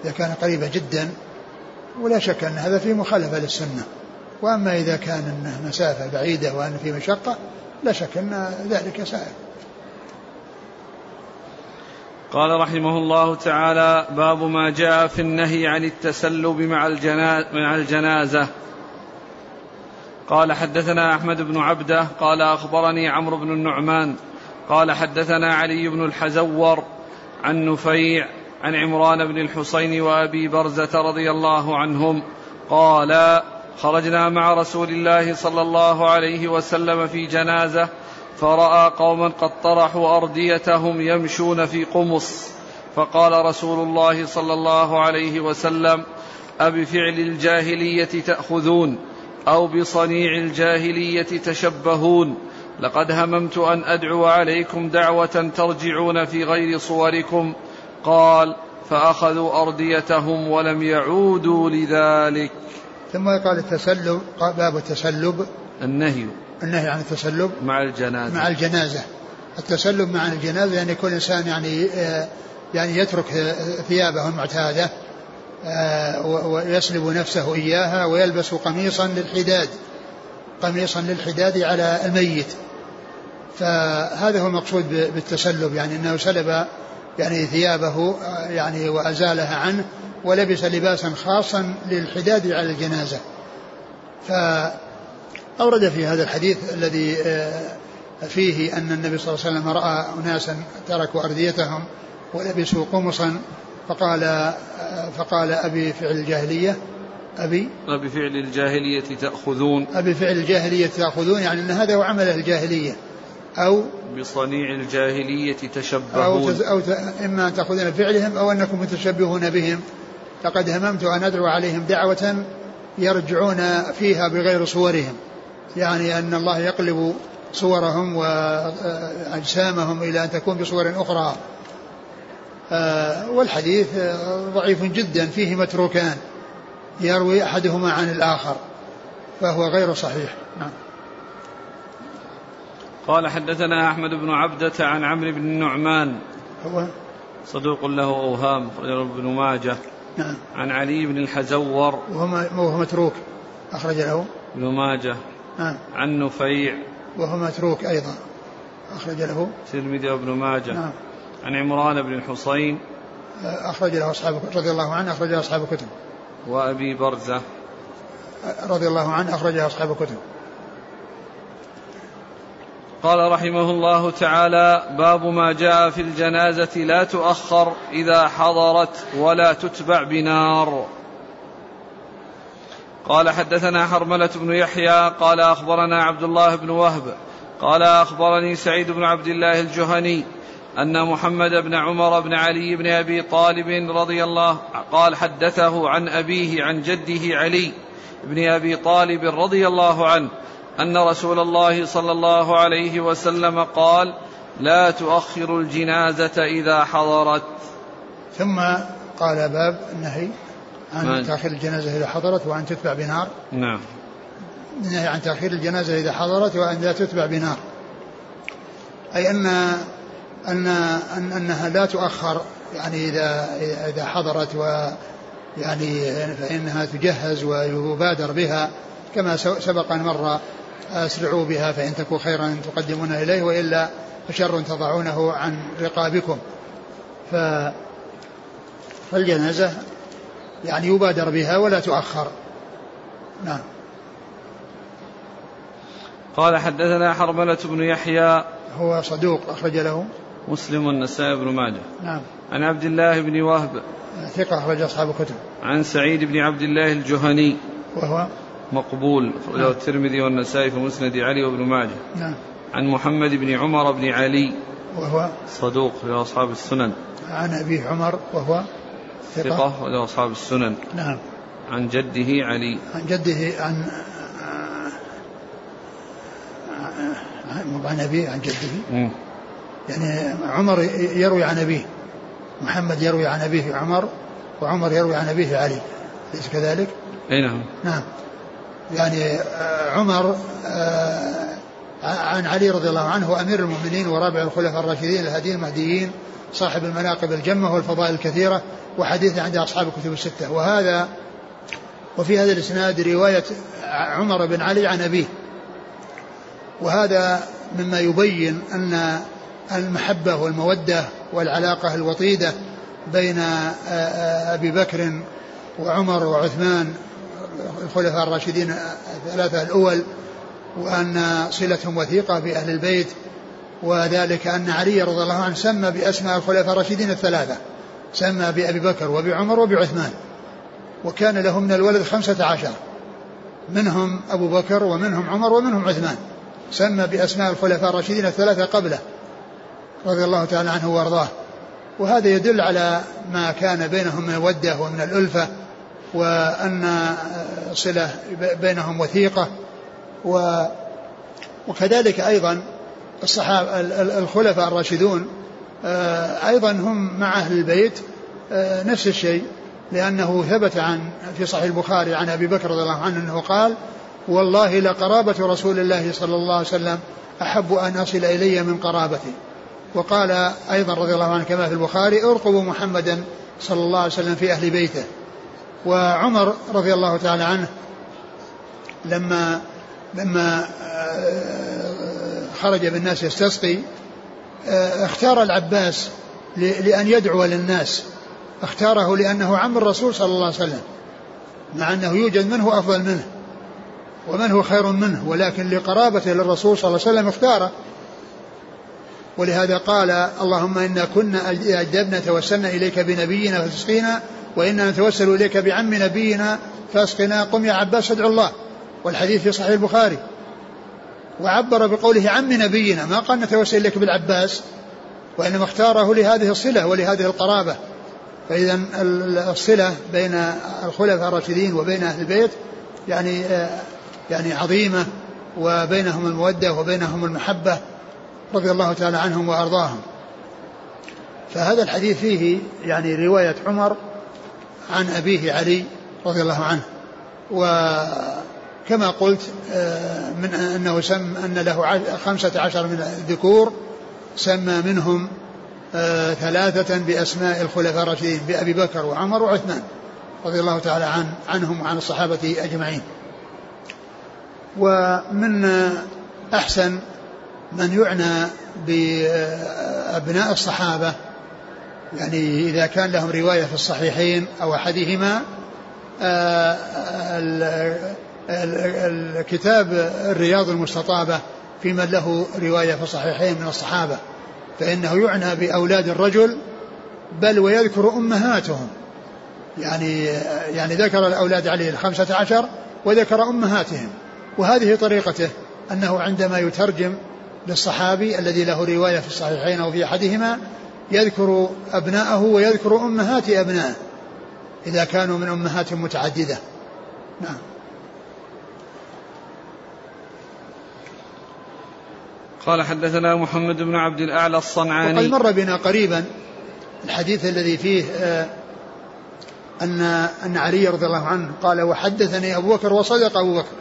إذا كانت قريبة جدا ولا شك أن هذا في مخالفة للسنة. وأما إذا كان مسافة بعيدة وأن في مشقة لا شك أن ذلك سائر قال رحمه الله تعالى باب ما جاء في النهي عن التسلب مع الجنازة. قال حدثنا أحمد بن عبدة قال أخبرني عمرو بن النعمان قال حدثنا علي بن الحزور عن نفيع عن عمران بن الحصين وأبي برزة رضي الله عنهم قال خرجنا مع رسول الله صلى الله عليه وسلم في جنازة فرأى قوما قد طرحوا أرديتهم يمشون في قمص. فقال رسول الله صلى الله عليه وسلم أبفعل الجاهلية تأخذون أو بصنيع الجاهلية تشبهون. لقد هممت أن أدعو عليكم دعوة ترجعون في غير صوركم. قال فأخذوا أرديتهم ولم يعودوا لذلك. ثم قال التسلب باب التسلب. النهي. النهي عن التسلب مع الجنازة. مع الجنازة. التسلب مع الجنازة يعني كل إنسان يعني يعني يترك ثيابه المعتادة آه، ويسلب نفسه إياها ويلبس قميصا للحداد قميصا للحداد على الميت. فهذا هو المقصود بالتسلب يعني أنه سلب يعني ثيابه آه، يعني وأزالها عنه ولبس لباسا خاصا للحداد على الجنازة. ف أورد في هذا الحديث الذي آه، فيه أن النبي صلى الله عليه وسلم رأى أناسا تركوا أرديتهم ولبسوا قمصا فقال آه، فقال أبي فعل الجاهلية أبي أبي فعل الجاهلية تأخذون. أبي فعل الجاهلية تأخذون يعني أن هذا هو عمل الجاهلية أو بصنيع الجاهلية تشبهون. أو, تز أو ت... إما أن تأخذون فعلهم أو أنكم متشبهون بهم. لقد هممت أن أدعو عليهم دعوة يرجعون فيها بغير صورهم. يعني أن الله يقلب صورهم وأجسامهم إلى أن تكون بصور أخرى. آه، والحديث ضعيف جدا فيه متروكان يروي أحدهما عن الآخر فهو غير صحيح. نعم. قال حدثنا أحمد بن عبدة عن عمرو بن النعمان هو؟ صدوق له أوهام رجل ابن ماجه. نعم. عن علي بن الحزور وهو متروك أخرج له ابن ماجه. نعم عن نفيع. وهو متروك أيضا. أخرج له. الترمذي وابن ماجه. نعم. عن عمران بن الحصين. أخرج له أصحاب رضي الله عنه أخرج له أصحاب الكتب. وأبي برزة. رضي الله عنه أخرج له أصحاب الكتب. قال رحمه الله تعالى باب ما جاء في الجنازة لا تؤخر إذا حضرت ولا تتبع بنار. قال حدثنا حرملة بن يحيى قال أخبرنا عبد الله بن وهب قال أخبرني سعيد بن عبد الله الجهني أن محمد بن عمر بن علي بن أبي طالب رضي الله قال حدثه عن أبيه عن جده علي بن أبي طالب رضي الله عنه أن رسول الله صلى الله عليه وسلم قال لا تؤخر الجنازة إذا حضرت. ثم قال باب النهي. عن تأخير الجنازة إذا حضرت وأن تتبع بنار. نعم. النهي عن تأخير الجنازة إذا حضرت وأن لا تتبع بنار. أي أن أن أن أنها لا تؤخر يعني إذا إذا حضرت و يعني فإنها تجهز ويبادر بها. كما سبق أن مر أسرعوا بها فإن تكون خيرا تقدمون إليه وإلا فشر تضعونه عن رقابكم. ف فالجنازة يعني يبادر بها ولا تؤخر. نعم. قال حدثنا حرملة بن يحيى. هو صدوق أخرج له. مسلم والنسائي بن ماجه. نعم. عن عبد الله بن وهب. ثقة أخرج أصحاب الكتب. عن سعيد بن عبد الله الجهني. وهو؟ مقبول. أخرجه نعم. الترمذي والنسائي في مسند علي وابن ماجه. نعم. عن محمد بن عمر بن علي. وهو؟ صدوق له أصحاب السنن. عن أبيه عمر وهو؟ ثقة, وله أصحاب السنن. نعم. عن جده علي. عن جده عن عن أبيه عن جده. يعني عمر يروي عن أبيه. محمد يروي عن أبيه عمر وعمر يروي عن أبيه علي. أليس كذلك؟ أي نعم. نعم. يعني آه، عمر آه، عن علي رضي الله عنه أمير المؤمنين ورابع الخلفاء الراشدين الهاديين المهديين صاحب المناقب الجمة والفضائل الكثيرة. وحديث عند أصحاب الكتب الستة. وهذا وفي هذا الإسناد رواية عمر بن علي عن أبيه. وهذا مما يبين أن المحبة والمودة والعلاقة الوطيدة بين أبي بكر وعمر وعثمان الخلفاء الراشدين الثلاثة الأول وأن صلتهم وثيقة بأهل البيت وذلك أن علي رضي الله عنه سمى بأسماء الخلفاء الراشدين الثلاثة. سمى بأبي بكر وبعمر وبعثمان وكان له من الولد خمسة عشر. منهم أبو بكر ومنهم عمر ومنهم عثمان. سمى بأسماء الخلفاء الراشدين الثلاثة قبله. رضي الله تعالى عنه وأرضاه. وهذا يدل على ما كان بينهم من الودة ومن الألفة. وأن صلة بينهم وثيقة. و وكذلك أيضا الصحابة الخلفاء الراشدون أيضا هم مع أهل البيت آه، نفس الشيء لأنه ثبت عن في صحيح البخاري عن أبي بكر رضي الله عنه أنه قال والله لقرابة رسول الله صلى الله عليه وسلم أحب أن أصل إلي من قرابتي. وقال أيضا رضي الله عنه كما في البخاري ارقبوا محمدا صلى الله عليه وسلم في أهل بيته. وعمر رضي الله تعالى عنه لما لما آه، خرج بالناس يستسقي آه، اختار العباس لأن يدعو للناس. اختاره لأنه عم الرسول صلى الله عليه وسلم مع أنه يوجد منه أفضل منه ومن هو خير منه ولكن لقرابته للرسول صلى الله عليه وسلم اختاره. ولهذا قال اللهم إنا كنا أجدبنا توسلنا إليك بنبينا فتسقينا وإنا نتوسل إليك بعم نبينا فاسقنا. قم يا عباس ادعو الله. والحديث في صحيح البخاري. وعبر بقوله عم نبينا ما قال نتوسل إليك بالعباس وإنما اختاره لهذه الصلة ولهذه القرابة. فإذا الصلة بين الخلفاء الراشدين وبين أهل البيت يعني يعني عظيمة وبينهم المودة وبينهم المحبة رضي الله تعالى عنهم وأرضاهم. فهذا الحديث فيه يعني رواية عمر عن أبيه علي رضي الله عنه. وكما قلت آه، من أنه سم أن له خمسة عشر من الذكور سمى منهم آه، ثلاثة بأسماء الخلفاء الراشدين بأبي بكر وعمر وعثمان رضي الله تعالى عن عنهم وعن الصحابة أجمعين. ومن أحسن من يعنى بأبناء الصحابة يعني إذا كان لهم رواية في الصحيحين أو أحدهما آه، الكتاب الرياض المستطابة في من له رواية في الصحيحين من الصحابة فإنه يعنى بأولاد الرجل بل ويذكر أمهاتهم. يعني يعني ذكر الأولاد عليه الخمسة عشر وذكر أمهاتهم. وهذه طريقته أنه عندما يترجم للصحابي الذي له رواية في الصحيحين أو في أحدهما يذكر أبناءه ويذكر أمهات أبنائه إذا كانوا من أمهات متعددة. نعم. قال حدثنا محمد بن عبد الأعلى الصنعاني. وقد مر بنا قريبا الحديث الذي فيه آه، أن أن علي رضي الله عنه قال وحدثني أبو بكر وصدق أبو بكر.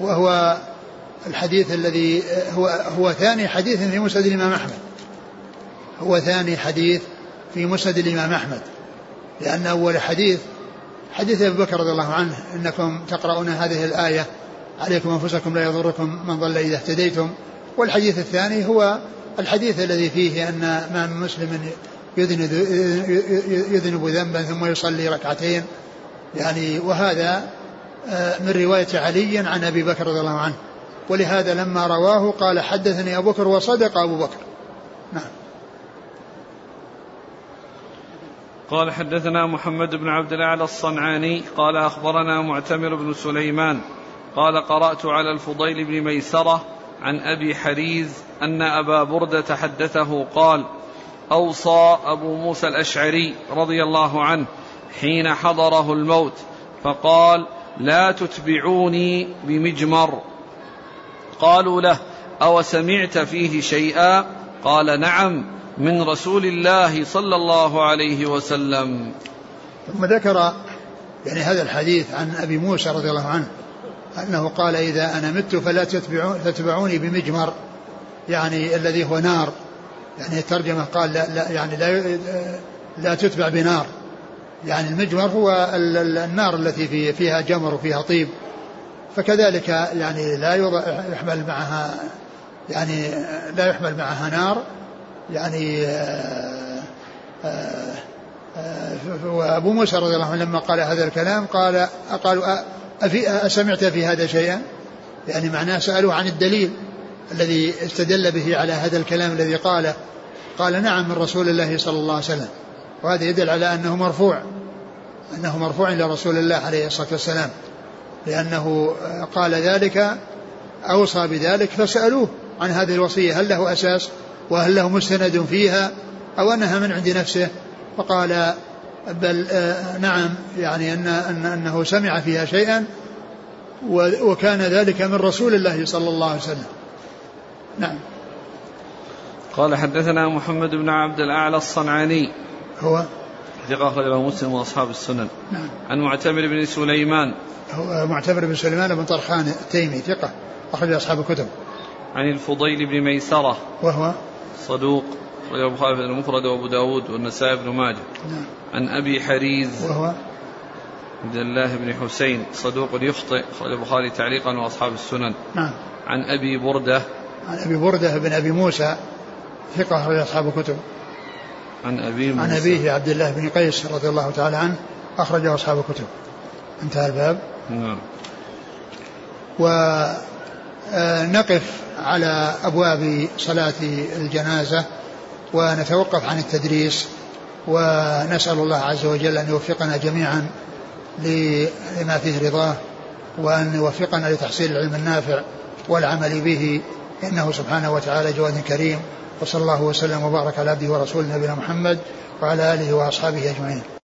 وهو الحديث الذي آه، هو هو ثاني حديث في مسند الإمام أحمد. هو ثاني حديث في مسند الإمام أحمد. لأن أول حديث حديث أبي بكر رضي الله عنه إنكم تقرؤون هذه الآية عليكم أنفسكم لا يضركم من ضل إذا اهتديتم. والحديث الثاني هو الحديث الذي فيه أن ما من مسلم يذنب, يذنب ذنبا ثم يصلي ركعتين. يعني وهذا آه، من رواية علي عن أبي بكر رضي الله عنه. ولهذا لما رواه قال حدثني أبو بكر وصدق أبو بكر. نعم. قال حدثنا محمد بن عبد الأعلى الصنعاني قال أخبرنا معتمر بن سليمان قال قرأت على الفضيل بن ميسرة عن أبي حريز أن أبا بردة حدثه قال أوصى أبو موسى الأشعري رضي الله عنه حين حضره الموت فقال لا تتبعوني بمجمر. قالوا له أو سمعت فيه شيئا؟ قال نعم من رسول الله صلى الله عليه وسلم. ثم ذكر يعني هذا الحديث عن أبي موسى رضي الله عنه أنه قال إذا أنا مت فلا تتبعوني بمجمر يعني الذي هو نار. يعني الترجمة قال لا, لا يعني لا لا تتبع بنار. يعني المجمر هو النار التي في فيها جمر وفيها طيب. فكذلك يعني لا يحمل معها يعني لا يحمل معها نار. يعني آه، آه، آه، وابو موسى رضي الله عنه لما قال هذا الكلام قال قالوا أسمعت في هذا شيئا؟ يعني معناه سألوه عن الدليل الذي استدل به على هذا الكلام الذي قاله. قال نعم من رسول الله صلى الله عليه وسلم. وهذا يدل على أنه مرفوع أنه مرفوع إلى رسول الله عليه الصلاة والسلام. لأنه قال ذلك أوصى بذلك فسألوه عن هذه الوصية هل له أساس؟ وهل له مستند فيها؟ أو أنها من عند نفسه؟ فقال بل آه نعم يعني أن أن أنه سمع فيها شيئا وكان ذلك من رسول الله صلى الله عليه وسلم. نعم. قال حدثنا محمد بن عبد الأعلى الصنعاني. هو؟ ثقة أخرجه مسلم وأصحاب السنن. نعم. عن معتمر بن سليمان. هو معتمر بن سليمان بن طرخان التيمي ثقة أخرج أصحاب الكتب. عن الفضيل بن ميسرة. وهو؟ صدوق. أخرجه البخاري في المفرد وأبو داود والنسائي بن ماجه. نعم. عن أبي حريز. وهو عبد الله بن حسين صدوق يخطئ أخرج البخاري تعليقا وأصحاب السنن. نعم. عن أبي بردة. عن أبي بردة بن أبي موسى ثقة أخرج أصحاب الكتب. عن أبي موسى. عن أبيه عبد الله بن قيس رضي الله تعالى عنه أخرجه أصحاب الكتب. انتهى الباب. نعم. ونقف على أبواب صلاة الجنازة. ونتوقف عن التدريس ونسأل الله عز وجل أن يوفقنا جميعا لما فيه رضاه وأن يوفقنا لتحصيل العلم النافع والعمل به. إنه سبحانه وتعالى جواد كريم وصلى الله وسلم وبارك على عبده ورسوله نبينا محمد وعلى آله وأصحابه أجمعين.